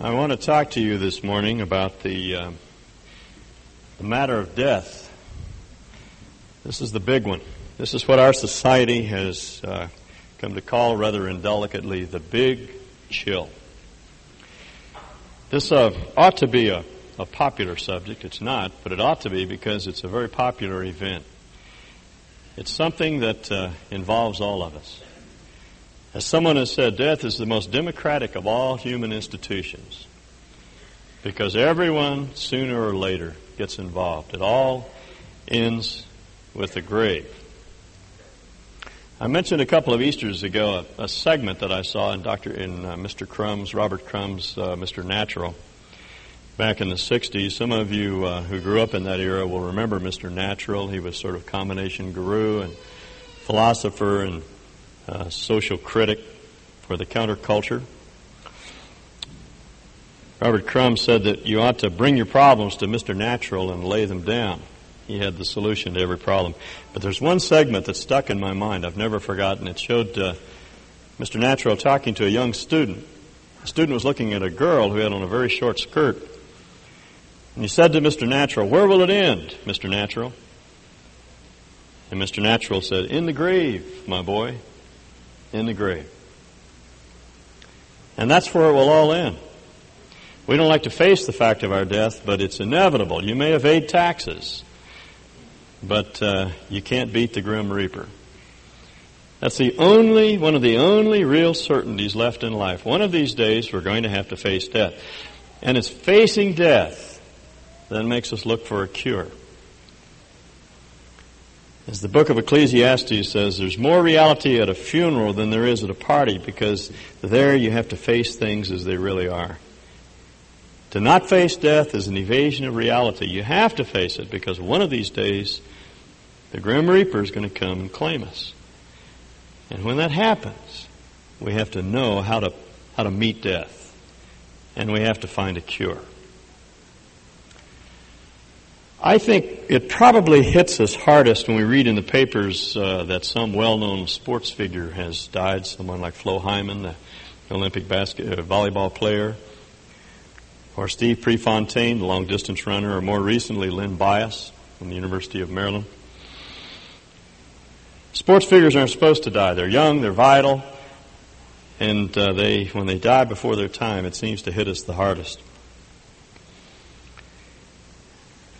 I want to talk to you this morning about the, uh, the matter of death. This is the big one. This is what our society has uh, come to call rather indelicately the big chill. This uh, ought to be a, a popular subject. It's not, but it ought to be because it's a very popular event. It's something that uh, involves all of us. As someone has said, death is the most democratic of all human institutions because everyone, sooner or later, gets involved. It all ends with the grave. I mentioned a couple of Easters ago a, a segment that I saw in Dr. in uh, Mr. Crumb's, Robert Crumb's, uh, Mr. Natural, back in the '60s. Some of you uh, who grew up in that era will remember Mr. Natural. He was sort of combination guru and philosopher and uh, social critic for the counterculture. Robert Crumb said that you ought to bring your problems to Mr. Natural and lay them down. He had the solution to every problem. But there's one segment that stuck in my mind. I've never forgotten. It showed uh, Mr. Natural talking to a young student. The student was looking at a girl who had on a very short skirt. And he said to Mr. Natural, Where will it end, Mr. Natural? And Mr. Natural said, In the grave, my boy in the grave. And that's where it will all end. We don't like to face the fact of our death, but it's inevitable. You may evade taxes, but uh, you can't beat the grim reaper. That's the only, one of the only real certainties left in life. One of these days we're going to have to face death. And it's facing death that makes us look for a cure. As the book of Ecclesiastes says, there's more reality at a funeral than there is at a party because there you have to face things as they really are. To not face death is an evasion of reality. You have to face it because one of these days the Grim Reaper is going to come and claim us. And when that happens, we have to know how to, how to meet death. And we have to find a cure. I think it probably hits us hardest when we read in the papers uh, that some well-known sports figure has died. Someone like Flo Hyman, the Olympic basket uh, volleyball player, or Steve Prefontaine, the long-distance runner, or more recently Len Bias from the University of Maryland. Sports figures aren't supposed to die. They're young, they're vital, and uh, they, when they die before their time, it seems to hit us the hardest.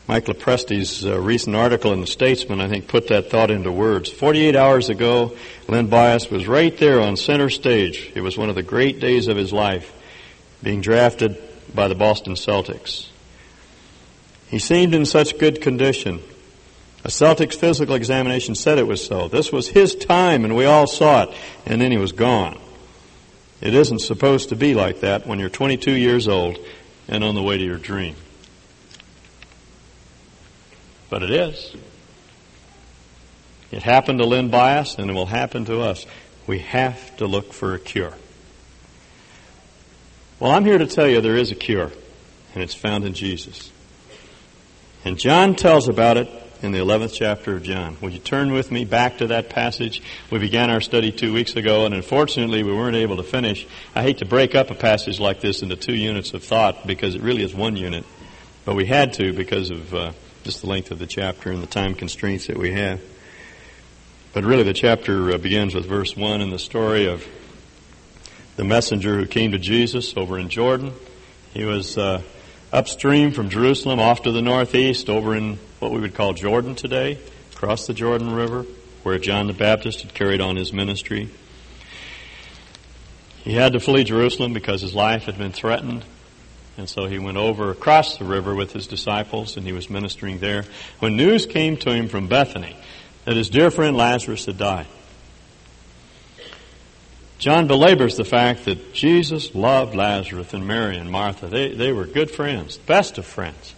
Mike Lopresti's uh, recent article in the Statesman, I think, put that thought into words. 48 hours ago, Len Bias was right there on center stage. It was one of the great days of his life, being drafted by the Boston Celtics. He seemed in such good condition. A Celtics physical examination said it was so. This was his time, and we all saw it, and then he was gone. It isn't supposed to be like that when you're 22 years old and on the way to your dream. But it is. It happened to Len Bias and it will happen to us. We have to look for a cure. Well, I'm here to tell you there is a cure, and it's found in Jesus. And John tells about it in the 11th chapter of John. Will you turn with me back to that passage? We began our study two weeks ago, and unfortunately we weren't able to finish. I hate to break up a passage like this into two units of thought because it really is one unit, but we had to because of uh, just the length of the chapter and the time constraints that we have. But really, the chapter uh, begins with verse 1 in the story of the messenger who came to Jesus over in Jordan. He was uh, upstream from Jerusalem, off to the northeast, over in what we would call Jordan today, across the Jordan River, where John the Baptist had carried on his ministry. He had to flee Jerusalem because his life had been threatened and so he went over across the river with his disciples and he was ministering there when news came to him from Bethany that his dear friend Lazarus had died. John belabors the fact that Jesus loved Lazarus and Mary and Martha. They, they were good friends, best of friends.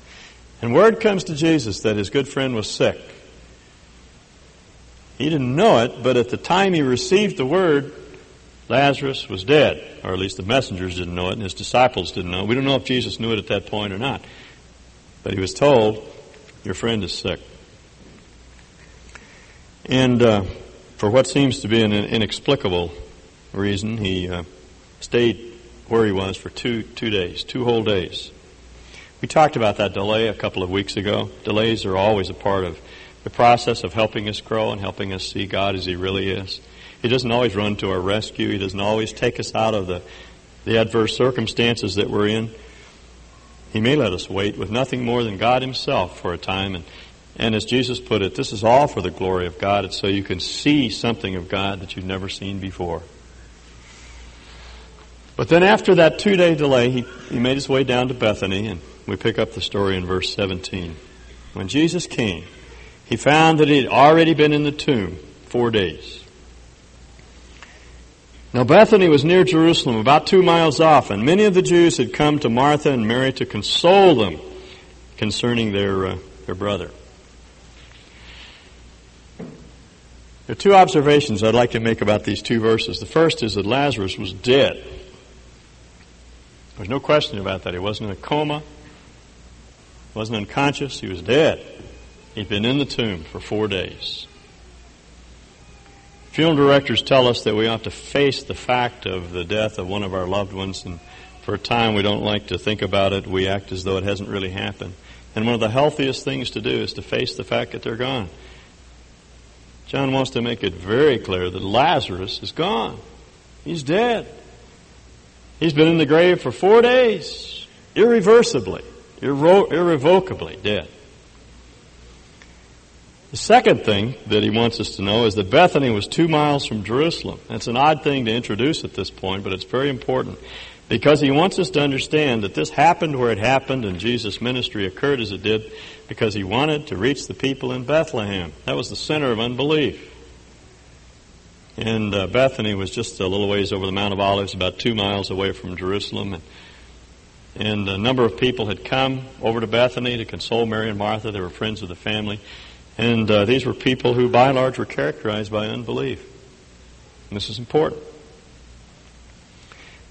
And word comes to Jesus that his good friend was sick. He didn't know it, but at the time he received the word, Lazarus was dead, or at least the messengers didn't know it, and his disciples didn't know it. We don't know if Jesus knew it at that point or not. But he was told, Your friend is sick. And uh, for what seems to be an inexplicable reason, he uh, stayed where he was for two, two days, two whole days. We talked about that delay a couple of weeks ago. Delays are always a part of the process of helping us grow and helping us see God as He really is. He doesn't always run to our rescue. He doesn't always take us out of the, the adverse circumstances that we're in. He may let us wait with nothing more than God Himself for a time. And, and as Jesus put it, this is all for the glory of God. It's so you can see something of God that you've never seen before. But then after that two day delay, he, he made his way down to Bethany, and we pick up the story in verse 17. When Jesus came, he found that he had already been in the tomb four days. Now Bethany was near Jerusalem, about two miles off, and many of the Jews had come to Martha and Mary to console them concerning their, uh, their brother. There are two observations I'd like to make about these two verses. The first is that Lazarus was dead. There's no question about that. He wasn't in a coma, wasn't unconscious, he was dead. He'd been in the tomb for four days. Funeral directors tell us that we have to face the fact of the death of one of our loved ones, and for a time we don't like to think about it. We act as though it hasn't really happened. And one of the healthiest things to do is to face the fact that they're gone. John wants to make it very clear that Lazarus is gone. He's dead. He's been in the grave for four days, irreversibly, irre- irrevocably dead. The second thing that he wants us to know is that Bethany was two miles from Jerusalem. That's an odd thing to introduce at this point, but it's very important because he wants us to understand that this happened where it happened and Jesus' ministry occurred as it did because he wanted to reach the people in Bethlehem. That was the center of unbelief. And uh, Bethany was just a little ways over the Mount of Olives, about two miles away from Jerusalem. And, and a number of people had come over to Bethany to console Mary and Martha. They were friends of the family. And uh, these were people who, by and large, were characterized by unbelief. And this is important.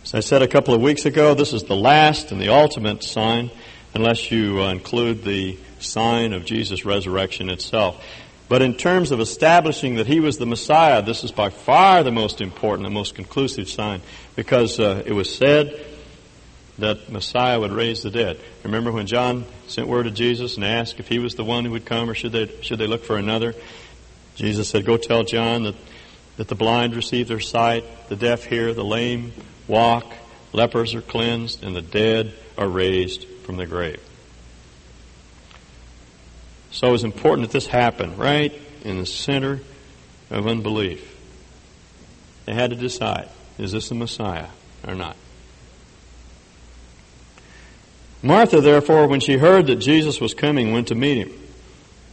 As I said a couple of weeks ago, this is the last and the ultimate sign, unless you uh, include the sign of Jesus' resurrection itself. But in terms of establishing that he was the Messiah, this is by far the most important, the most conclusive sign, because uh, it was said that Messiah would raise the dead. Remember when John sent word to Jesus and asked if he was the one who would come, or should they should they look for another? Jesus said, "Go tell John that that the blind receive their sight, the deaf hear, the lame walk, lepers are cleansed, and the dead are raised from the grave." So it was important that this happened right in the center of unbelief. They had to decide is this the Messiah or not? Martha, therefore, when she heard that Jesus was coming, went to meet him.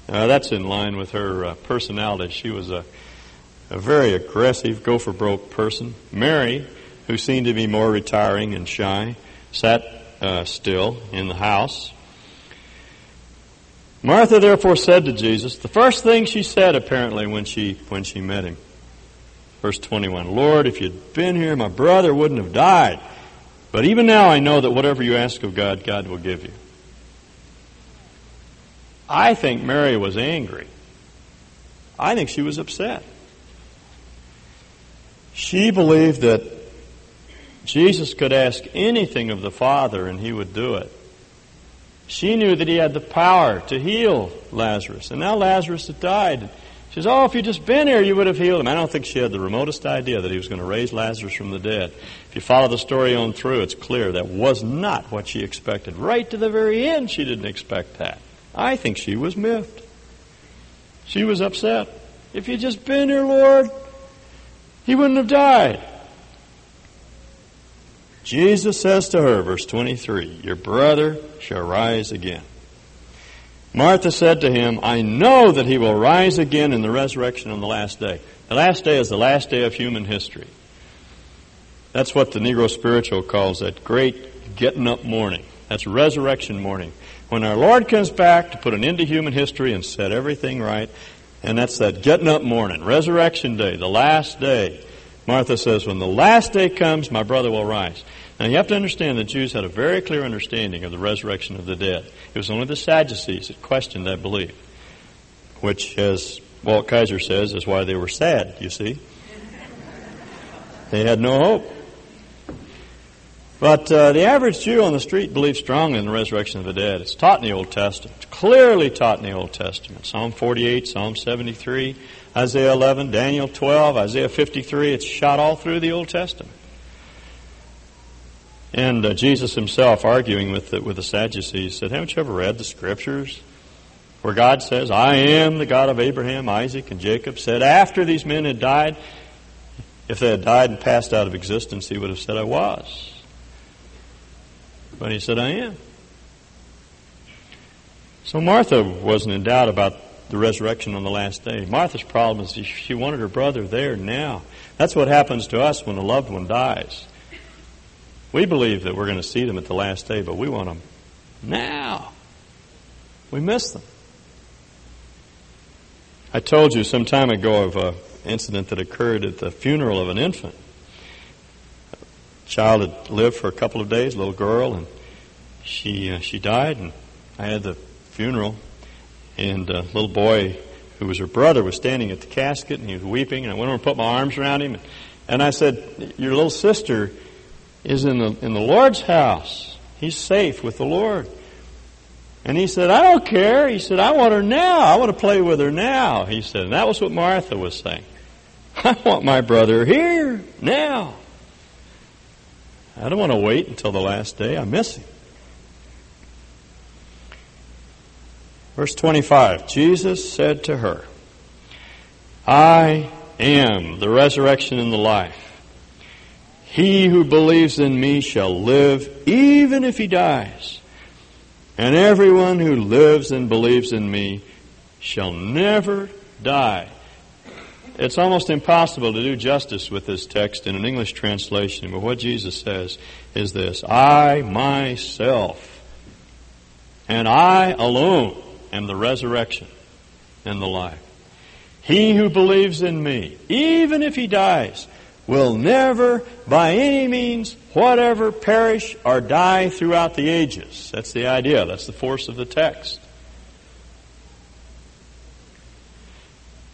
Uh, that's in line with her uh, personality. She was a, a very aggressive, go for broke person. Mary, who seemed to be more retiring and shy, sat uh, still in the house. Martha therefore said to Jesus, the first thing she said apparently when she, when she met him, verse 21, Lord, if you'd been here, my brother wouldn't have died. But even now I know that whatever you ask of God, God will give you. I think Mary was angry. I think she was upset. She believed that Jesus could ask anything of the Father and he would do it. She knew that he had the power to heal Lazarus. And now Lazarus had died. She says, Oh, if you'd just been here, you would have healed him. I don't think she had the remotest idea that he was going to raise Lazarus from the dead. If you follow the story on through, it's clear that was not what she expected. Right to the very end, she didn't expect that. I think she was miffed. She was upset. If you'd just been here, Lord, he wouldn't have died. Jesus says to her, verse 23, Your brother shall rise again. Martha said to him, I know that he will rise again in the resurrection on the last day. The last day is the last day of human history. That's what the Negro spiritual calls that great getting up morning. That's resurrection morning. When our Lord comes back to put an end to human history and set everything right, and that's that getting up morning, resurrection day, the last day. Martha says, when the last day comes, my brother will rise. Now you have to understand the Jews had a very clear understanding of the resurrection of the dead. It was only the Sadducees that questioned that belief, which, as Walt Kaiser says, is why they were sad, you see. They had no hope. But uh, the average Jew on the street believes strongly in the resurrection of the dead. It's taught in the Old Testament. It's clearly taught in the Old Testament. Psalm 48, Psalm 73, Isaiah 11, Daniel 12, Isaiah 53. It's shot all through the Old Testament. And uh, Jesus himself, arguing with the, with the Sadducees, said, Haven't you ever read the Scriptures? Where God says, I am the God of Abraham, Isaac, and Jacob, said after these men had died, if they had died and passed out of existence, he would have said, I was. But he said, I am. So Martha wasn't in doubt about the resurrection on the last day. Martha's problem is she wanted her brother there now. That's what happens to us when a loved one dies. We believe that we're going to see them at the last day, but we want them now. We miss them. I told you some time ago of an incident that occurred at the funeral of an infant A child had lived for a couple of days, a little girl, and she uh, she died, and I had the funeral, and a little boy who was her brother was standing at the casket, and he was weeping, and I went over and put my arms around him, and I said, "Your little sister is in the in the Lord's house. He's safe with the Lord." And he said, I don't care. He said, I want her now. I want to play with her now. He said, and that was what Martha was saying. I want my brother here, now. I don't want to wait until the last day. I miss him. Verse 25 Jesus said to her, I am the resurrection and the life. He who believes in me shall live even if he dies. And everyone who lives and believes in me shall never die. It's almost impossible to do justice with this text in an English translation, but what Jesus says is this I myself and I alone am the resurrection and the life. He who believes in me, even if he dies, will never by any means whatever perish or die throughout the ages. That's the idea. That's the force of the text.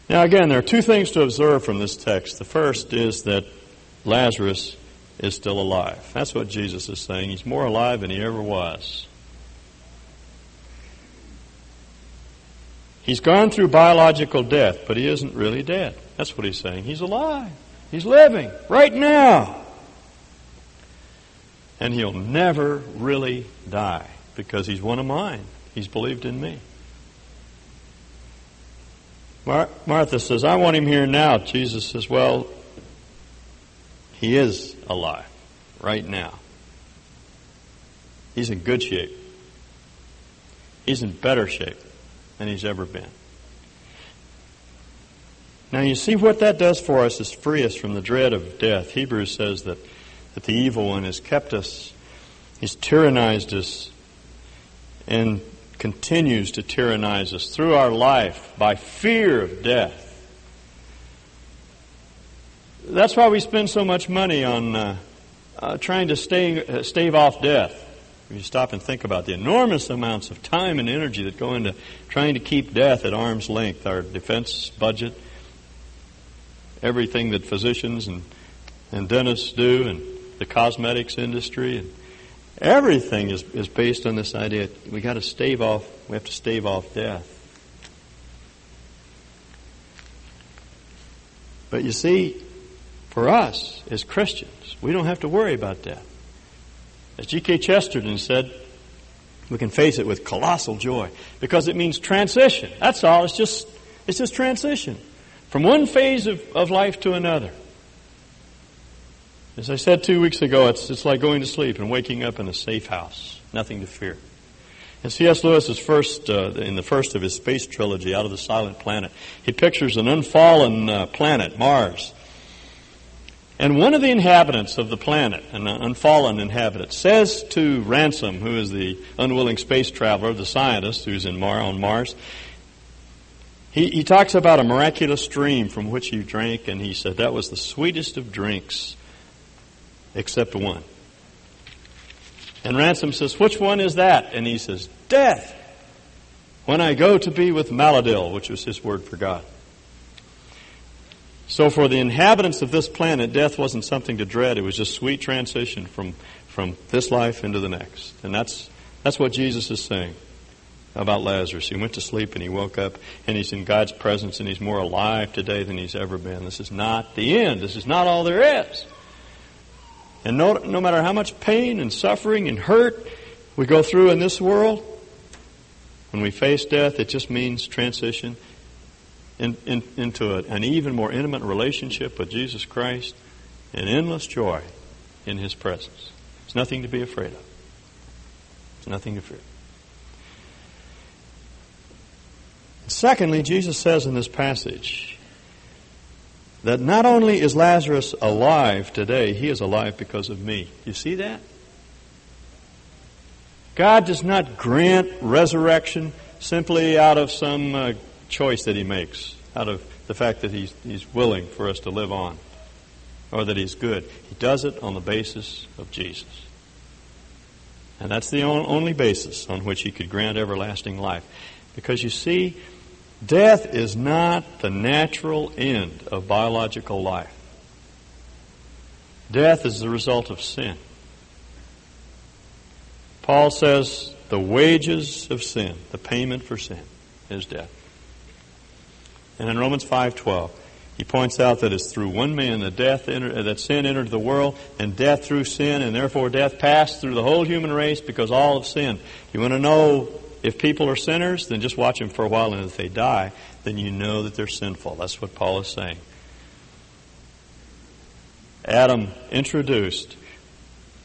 Now, again, there are two things to observe from this text. The first is that Lazarus is still alive. That's what Jesus is saying. He's more alive than he ever was. He's gone through biological death, but he isn't really dead. That's what he's saying. He's alive. He's living right now. And he'll never really die because he's one of mine. He's believed in me. Mar- Martha says, I want him here now. Jesus says, Well, he is alive right now. He's in good shape. He's in better shape than he's ever been. Now, you see what that does for us is free us from the dread of death. Hebrews says that, that the evil one has kept us, he's tyrannized us, and continues to tyrannize us through our life by fear of death. That's why we spend so much money on uh, uh, trying to stay, uh, stave off death. If you stop and think about the enormous amounts of time and energy that go into trying to keep death at arm's length, our defense budget, everything that physicians and, and dentists do, and the cosmetics industry, and Everything is, is based on this idea we got to stave off, we have to stave off death. But you see, for us as Christians, we don't have to worry about death. As G.K. Chesterton said, we can face it with colossal joy because it means transition. That's all. It's just, it's just transition from one phase of, of life to another. As I said two weeks ago, it's, it's like going to sleep and waking up in a safe house. Nothing to fear. And C.S. Lewis is first, uh, in the first of his space trilogy, Out of the Silent Planet, he pictures an unfallen uh, planet, Mars. And one of the inhabitants of the planet, an unfallen inhabitant, says to Ransom, who is the unwilling space traveler, the scientist who's in Mar- on Mars, he, he talks about a miraculous stream from which he drank, and he said that was the sweetest of drinks except one. And Ransom says, Which one is that? And he says, Death. When I go to be with Maleldil, which was his word for God. So for the inhabitants of this planet, death wasn't something to dread. It was just sweet transition from, from this life into the next. And that's, that's what Jesus is saying about Lazarus. He went to sleep and he woke up and he's in God's presence and he's more alive today than he's ever been. This is not the end. This is not all there is. And no, no matter how much pain and suffering and hurt we go through in this world, when we face death, it just means transition in, in, into a, an even more intimate relationship with Jesus Christ and endless joy in His presence. It's nothing to be afraid of. It's nothing to fear. Secondly, Jesus says in this passage that not only is Lazarus alive today, he is alive because of me. You see that? God does not grant resurrection simply out of some uh, choice that he makes, out of the fact that he's, he's willing for us to live on, or that he's good. He does it on the basis of Jesus. And that's the only basis on which he could grant everlasting life. Because you see, death is not the natural end of biological life. Death is the result of sin. Paul says the wages of sin, the payment for sin, is death. And in Romans 5:12, he points out that it's through one man that death entered, that sin entered the world, and death through sin, and therefore death passed through the whole human race because all have sinned. You want to know if people are sinners? Then just watch them for a while, and if they die, then you know that they're sinful. That's what Paul is saying. Adam introduced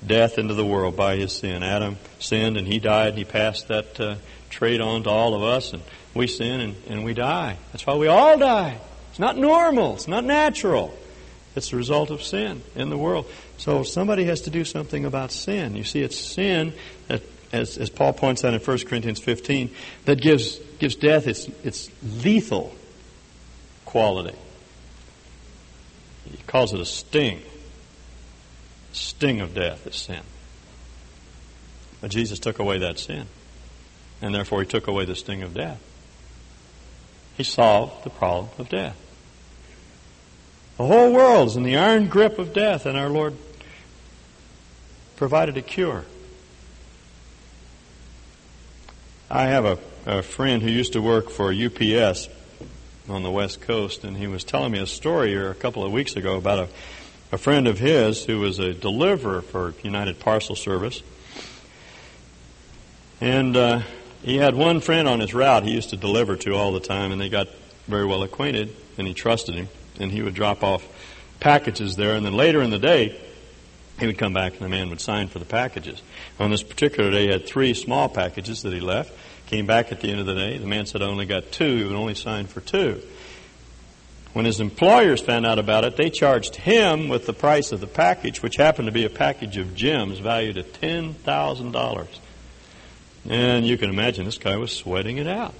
death into the world by his sin. Adam sinned, and he died, and he passed that uh, trait on to all of us, and we sin and, and we die. That's why we all die. It's not normal. It's not natural. It's the result of sin in the world. So somebody has to do something about sin. You see, it's sin that, as, as Paul points out in 1 Corinthians 15, that gives, gives death its, its lethal quality. He calls it a sting. Sting of death is sin. But Jesus took away that sin. And therefore he took away the sting of death. He solved the problem of death. The whole world is in the iron grip of death, and our Lord provided a cure. I have a, a friend who used to work for UPS on the West Coast, and he was telling me a story here a couple of weeks ago about a, a friend of his who was a deliverer for United Parcel Service. And uh, he had one friend on his route he used to deliver to all the time, and they got very well acquainted, and he trusted him, and he would drop off packages there, and then later in the day, he would come back and the man would sign for the packages. On this particular day, he had three small packages that he left. Came back at the end of the day. The man said, I only got two. He would only sign for two. When his employers found out about it, they charged him with the price of the package, which happened to be a package of gems valued at $10,000. And you can imagine this guy was sweating it out.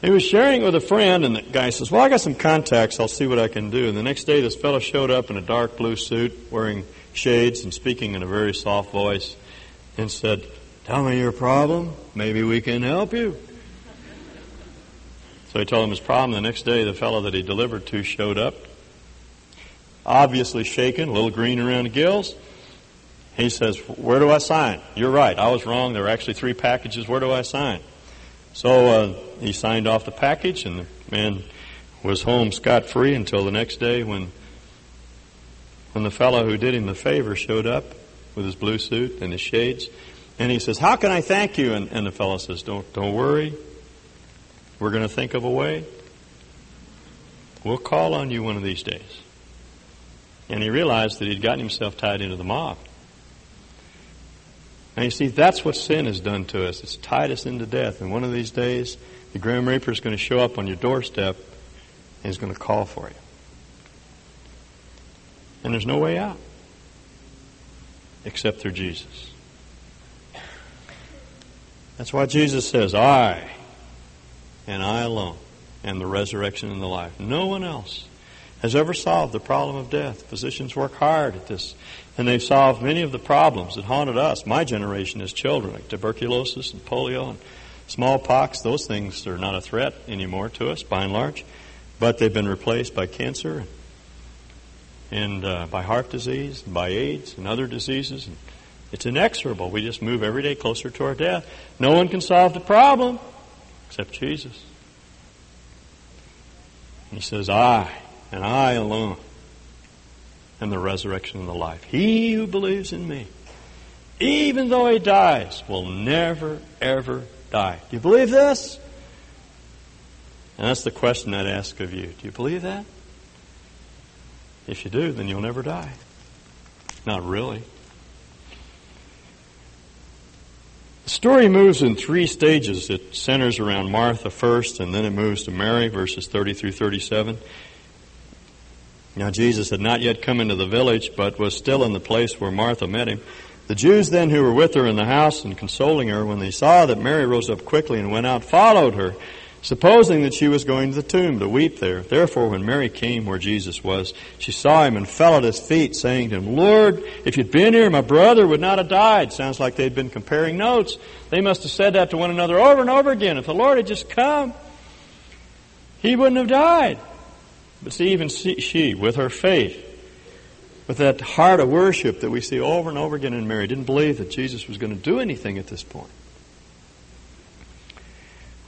He was sharing it with a friend, and the guy says, Well, I got some contacts. I'll see what I can do. And the next day, this fellow showed up in a dark blue suit, wearing shades and speaking in a very soft voice, and said, Tell me your problem. Maybe we can help you. So he told him his problem. The next day, the fellow that he delivered to showed up, obviously shaken, a little green around the gills. He says, Where do I sign? You're right. I was wrong. There were actually three packages. Where do I sign? So uh, he signed off the package, and the man was home scot free until the next day when when the fellow who did him the favor showed up with his blue suit and his shades. And he says, How can I thank you? And, and the fellow says, Don't don't worry. We're going to think of a way. We'll call on you one of these days. And he realized that he'd gotten himself tied into the mob. And you see, that's what sin has done to us. It's tied us into death. And one of these days, the Grim Reaper is going to show up on your doorstep and he's going to call for you. And there's no way out except through Jesus. That's why Jesus says, I and I alone am the resurrection and the life. No one else has ever solved the problem of death. Physicians work hard at this, and they've solved many of the problems that haunted us, my generation as children, like tuberculosis and polio and smallpox. Those things are not a threat anymore to us, by and large, but they've been replaced by cancer and uh, by heart disease, and by AIDS, and other diseases. And it's inexorable. We just move every day closer to our death. No one can solve the problem except Jesus. He says, I, and I alone, am the resurrection and the life. He who believes in me, even though he dies, will never, ever die. Do you believe this? And that's the question I'd ask of you. Do you believe that? If you do, then you'll never die. Not really. The story moves in three stages. It centers around Martha first, and then it moves to Mary, verses 30 through 37. Now, Jesus had not yet come into the village, but was still in the place where Martha met him. The Jews then who were with her in the house and consoling her, when they saw that Mary rose up quickly and went out, followed her supposing that she was going to the tomb to weep there. Therefore, when Mary came where Jesus was, she saw him and fell at his feet, saying to him, Lord, if you'd been here, my brother would not have died. Sounds like they'd been comparing notes. They must have said that to one another over and over again. If the Lord had just come, he wouldn't have died. But see, even she, with her faith, with that heart of worship that we see over and over again in Mary, didn't believe that Jesus was going to do anything at this point.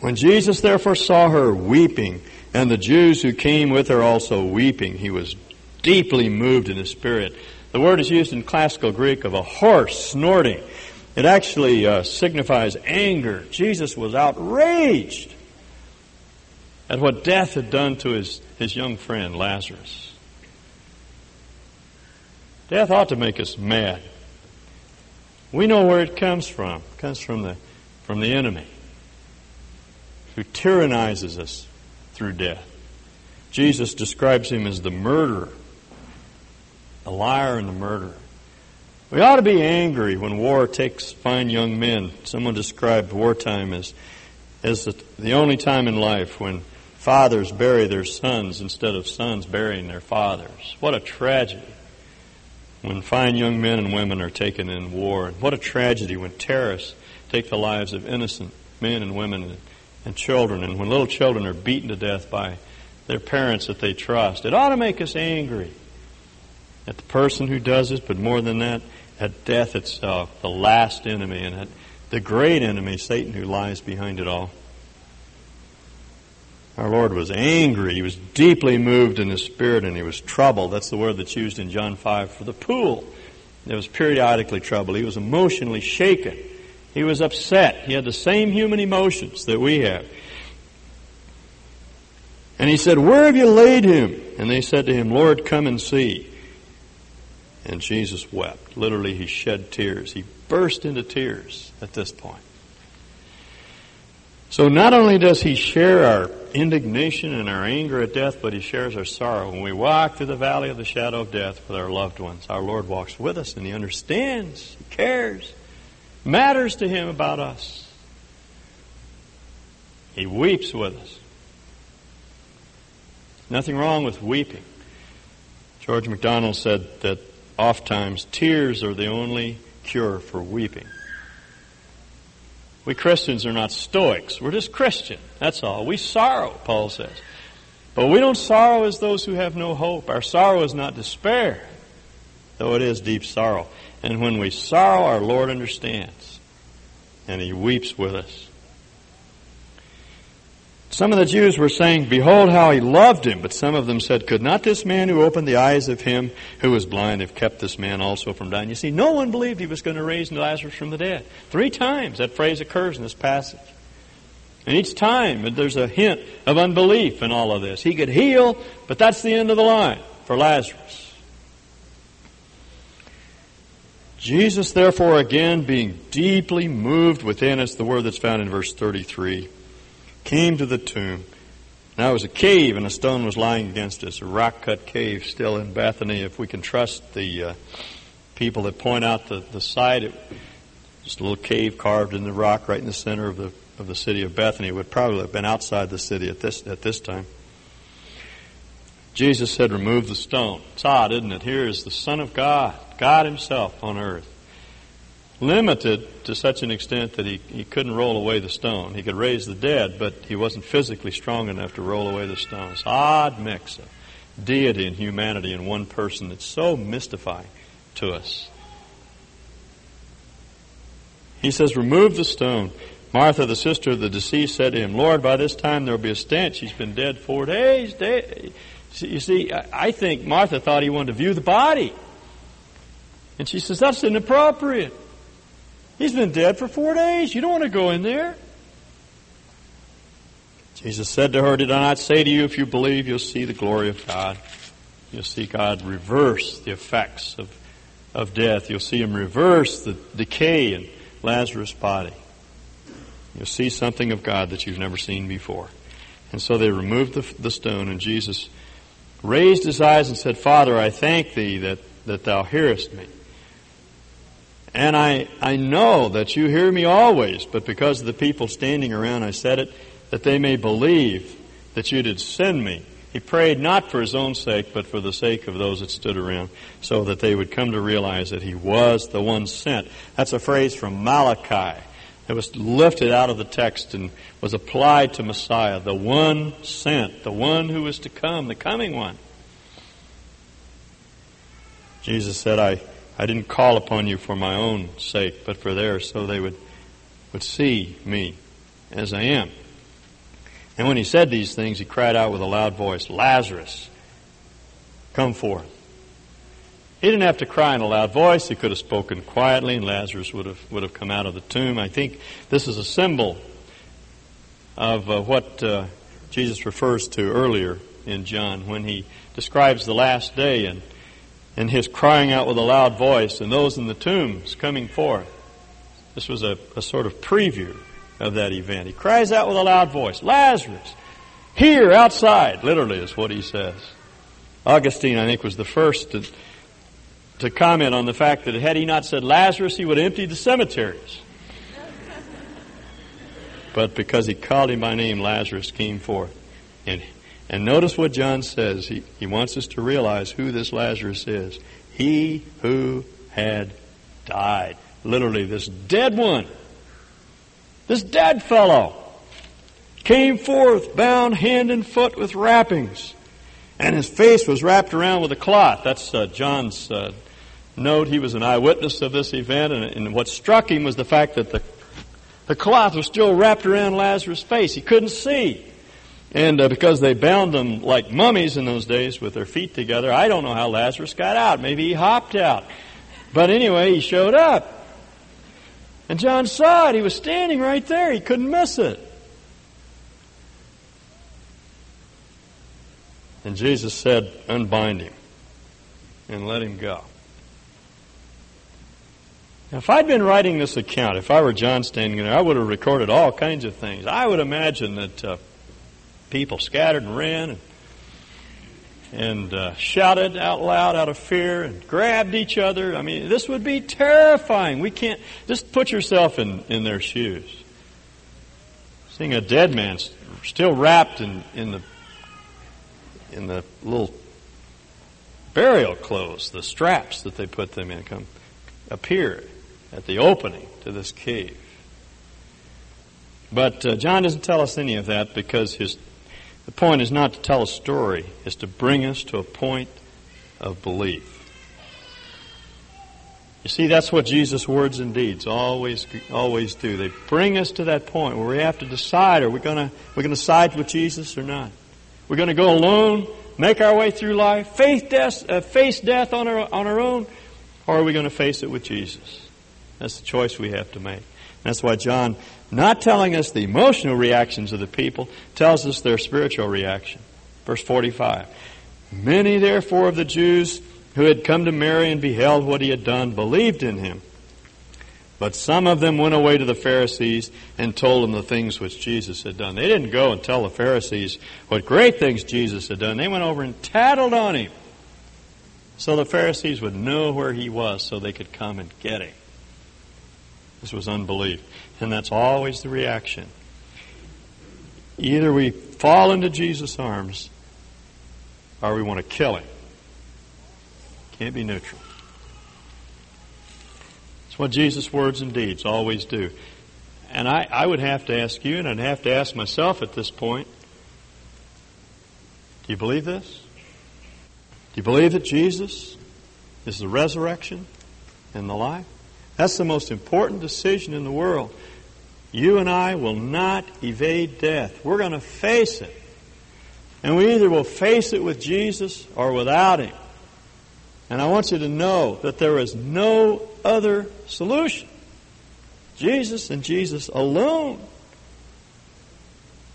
When Jesus therefore saw her weeping, and the Jews who came with her also weeping, he was deeply moved in his spirit. The word is used in classical Greek of a horse snorting. It actually uh, signifies anger. Jesus was outraged at what death had done to his, his young friend Lazarus. Death ought to make us mad. We know where it comes from. It comes from the, from the enemy who tyrannizes us through death. Jesus describes him as the murderer, the liar and the murderer. We ought to be angry when war takes fine young men. Someone described wartime as, as the, the only time in life when fathers bury their sons instead of sons burying their fathers. What a tragedy when fine young men and women are taken in war. What a tragedy when terrorists take the lives of innocent men and women and children, and when little children are beaten to death by their parents that they trust, it ought to make us angry at the person who does this, but more than that, at death itself, the last enemy, and at the great enemy, Satan, who lies behind it all. Our Lord was angry. He was deeply moved in his spirit and he was troubled. That's the word that's used in John 5 for the pool. It was periodically troubled. He was emotionally shaken. He was upset. He had the same human emotions that we have. And he said, Where have you laid him? And they said to him, Lord, come and see. And Jesus wept. Literally, he shed tears. He burst into tears at this point. So not only does he share our indignation and our anger at death, but he shares our sorrow. When we walk through the valley of the shadow of death with our loved ones, our Lord walks with us and he understands, he cares matters to him about us. He weeps with us. Nothing wrong with weeping. George MacDonald said that oftentimes tears are the only cure for weeping. We Christians are not stoics. We're just Christian. That's all. We sorrow, Paul says. But we don't sorrow as those who have no hope. Our sorrow is not despair, though it is deep sorrow. And when we sorrow, our Lord understands. And He weeps with us. Some of the Jews were saying, Behold how he loved him. But some of them said, Could not this man who opened the eyes of him who was blind have kept this man also from dying? You see, no one believed he was going to raise Lazarus from the dead. Three times that phrase occurs in this passage. And each time there's a hint of unbelief in all of this. He could heal, but that's the end of the line for Lazarus. Jesus, therefore, again, being deeply moved within us, the word that's found in verse 33, came to the tomb. Now it was a cave and a stone was lying against us, a rock cut cave still in Bethany. If we can trust the uh, people that point out the, the site, it, just a little cave carved in the rock right in the center of the, of the city of Bethany. It would probably have been outside the city at this, at this time. Jesus said, remove the stone. It's odd, isn't it? Here is the Son of God, God Himself on earth. Limited to such an extent that he, he couldn't roll away the stone. He could raise the dead, but he wasn't physically strong enough to roll away the stones. Odd mix of deity and humanity in one person that's so mystifying to us. He says, Remove the stone. Martha, the sister of the deceased, said to him, Lord, by this time there will be a stench. He's been dead four days. You see, I think Martha thought he wanted to view the body. And she says, That's inappropriate. He's been dead for four days. You don't want to go in there. Jesus said to her, Did I not say to you, if you believe, you'll see the glory of God? You'll see God reverse the effects of, of death. You'll see Him reverse the decay in Lazarus' body. You'll see something of God that you've never seen before. And so they removed the, the stone, and Jesus raised his eyes and said, Father, I thank thee that, that thou hearest me. And I, I know that you hear me always, but because of the people standing around, I said it that they may believe that you did send me. He prayed not for his own sake, but for the sake of those that stood around, so that they would come to realize that he was the one sent. That's a phrase from Malachi. It was lifted out of the text and was applied to Messiah, the one sent, the one who was to come, the coming one. Jesus said, I, I didn't call upon you for my own sake, but for theirs, so they would, would see me as I am. And when he said these things, he cried out with a loud voice, Lazarus, come forth. He didn't have to cry in a loud voice. He could have spoken quietly, and Lazarus would have, would have come out of the tomb. I think this is a symbol of uh, what uh, Jesus refers to earlier in John when he describes the last day and, and his crying out with a loud voice and those in the tombs coming forth. This was a, a sort of preview of that event. He cries out with a loud voice, Lazarus, here outside, literally is what he says. Augustine, I think, was the first to, to comment on the fact that had he not said Lazarus, he would have emptied the cemeteries. but because he called him by name, Lazarus came forth. And, and notice what John says. He, he wants us to realize who this Lazarus is. He who had died. Literally, this dead one this dead fellow came forth bound hand and foot with wrappings, and his face was wrapped around with a cloth. That's uh, John's uh, note. He was an eyewitness of this event, and, and, what struck him was the fact that the, the cloth was still wrapped around Lazarus' face. He couldn't see. And uh, because they bound them like mummies in those days with their feet together, I don't know how Lazarus got out. Maybe he hopped out. But anyway, he showed up. And John saw it. He was standing right there. He couldn't miss it. And Jesus said, Unbind him and let him go. Now, if I'd been writing this account, if I were John standing there, I would have recorded all kinds of things. I would imagine that uh, people scattered and ran and and uh, shouted out loud out of fear and grabbed each other. I mean, this would be terrifying. We can't, just put yourself in, in their shoes. Seeing a dead man still wrapped in, in the, in the little burial clothes, the straps that they put them in, come appear at the opening to this cave. But uh, John doesn't tell us any of that because his the point is not to tell a story, it's to bring us to a point of belief. You see, that's what Jesus' words and deeds always always do. They bring us to that point where we have to decide: Are we going to we're going to side with Jesus or not? We're going to go alone, make our way through life, face death, uh, face death on our on our own, or are we going to face it with Jesus? That's the choice we have to make. That's why John not telling us the emotional reactions of the people, tells us their spiritual reaction. Verse 45. Many therefore of the Jews who had come to Mary and beheld what he had done believed in him. But some of them went away to the Pharisees and told them the things which Jesus had done. They didn't go and tell the Pharisees what great things Jesus had done. They went over and tattled on him. So the Pharisees would know where he was so they could come and get him. This was unbelief. And that's always the reaction. Either we fall into Jesus' arms or we want to kill him. Can't be neutral. It's what Jesus' words and deeds always do. And I, I would have to ask you, and I'd have to ask myself at this point do you believe this? Do you believe that Jesus is the resurrection and the life? That's the most important decision in the world. You and I will not evade death. We're going to face it. And we either will face it with Jesus or without Him. And I want you to know that there is no other solution. Jesus and Jesus alone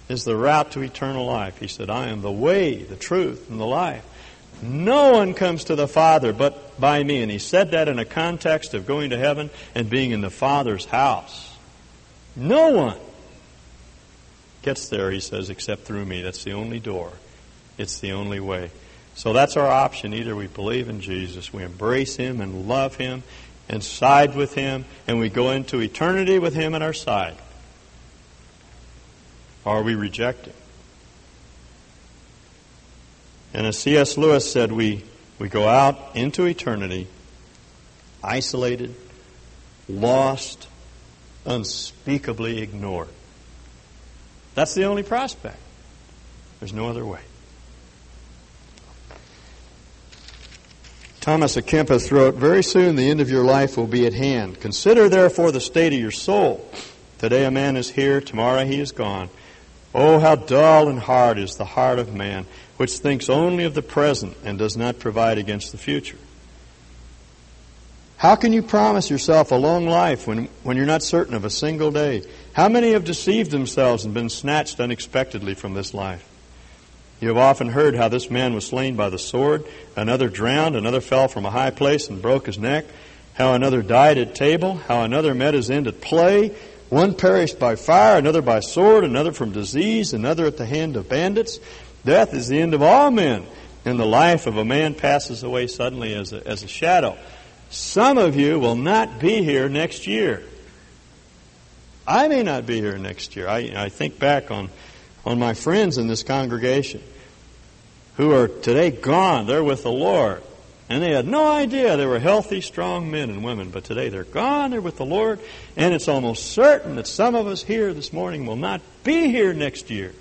is the route to eternal life. He said, I am the way, the truth, and the life. No one comes to the Father but by me. And he said that in a context of going to heaven and being in the Father's house. No one gets there, he says, except through me. That's the only door. It's the only way. So that's our option. Either we believe in Jesus, we embrace him and love him and side with him, and we go into eternity with him at our side. Or we reject him. And as C.S. Lewis said, we, we go out into eternity isolated, lost, unspeakably ignored. That's the only prospect. There's no other way. Thomas à Kempis wrote, Very soon the end of your life will be at hand. Consider therefore the state of your soul. Today a man is here, tomorrow he is gone. Oh, how dull and hard is the heart of man, which thinks only of the present and does not provide against the future. How can you promise yourself a long life when, when you're not certain of a single day? How many have deceived themselves and been snatched unexpectedly from this life? You have often heard how this man was slain by the sword, another drowned, another fell from a high place and broke his neck, how another died at table, how another met his end at play, one perished by fire, another by sword, another from disease, another at the hand of bandits. Death is the end of all men, and the life of a man passes away suddenly as a, as a shadow. Some of you will not be here next year. I may not be here next year. I, I think back on, on my friends in this congregation who are today gone. They're with the Lord. And they had no idea they were healthy, strong men and women. But today they're gone, they're with the Lord, and it's almost certain that some of us here this morning will not be here next year.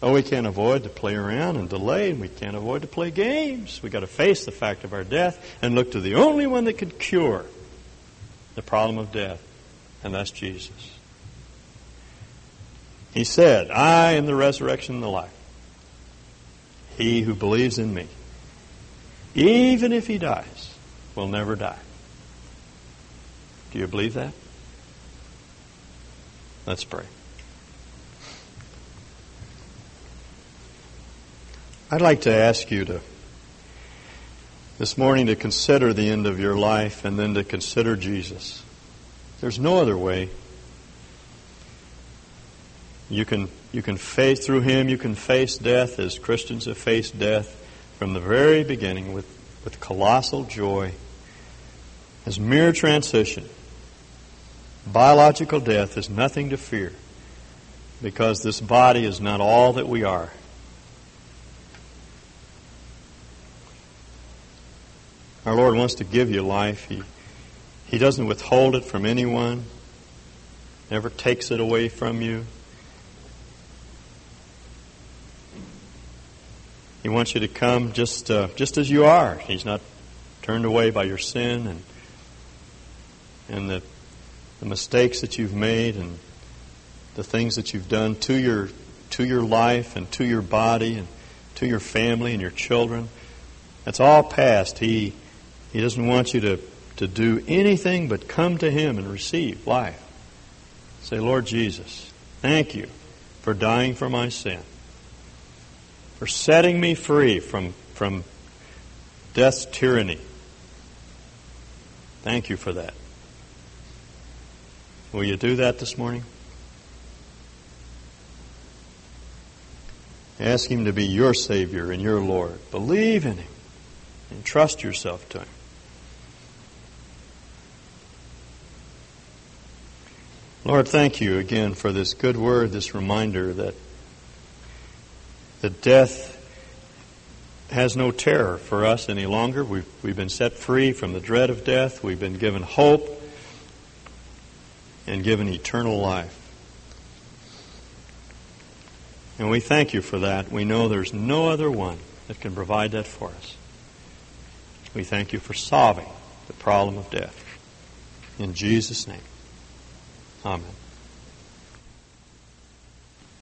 Oh, we can't avoid to play around and delay, and we can't avoid to play games. We've got to face the fact of our death and look to the only one that could cure the problem of death, and that's Jesus. He said, I am the resurrection and the life. He who believes in me, even if he dies, will never die. Do you believe that? Let's pray. I'd like to ask you to this morning to consider the end of your life and then to consider Jesus. There's no other way. You can you can face through him you can face death as Christians have faced death from the very beginning with, with colossal joy. As mere transition. Biological death is nothing to fear because this body is not all that we are. Our Lord wants to give you life. He, he doesn't withhold it from anyone, never takes it away from you. He wants you to come just, uh, just as you are. He's not turned away by your sin and, and the, the mistakes that you've made and the things that you've done to your, to your life and to your body and to your family and your children. That's all past. He, he doesn't want you to, to do anything but come to Him and receive life. Say, Lord Jesus, thank you for dying for my sin, for setting me free from, from death's tyranny. Thank you for that. Will you do that this morning? Ask Him to be your Savior and your Lord. Believe in Him and trust yourself to Him. Lord, thank you again for this good word, this reminder that that death has no terror for us any longer. We've, we've been set free from the dread of death. We've been given hope and given eternal life. And we thank you for that. We know there's no other one that can provide that for us. We thank you for solving the problem of death. In Jesus' name, amen.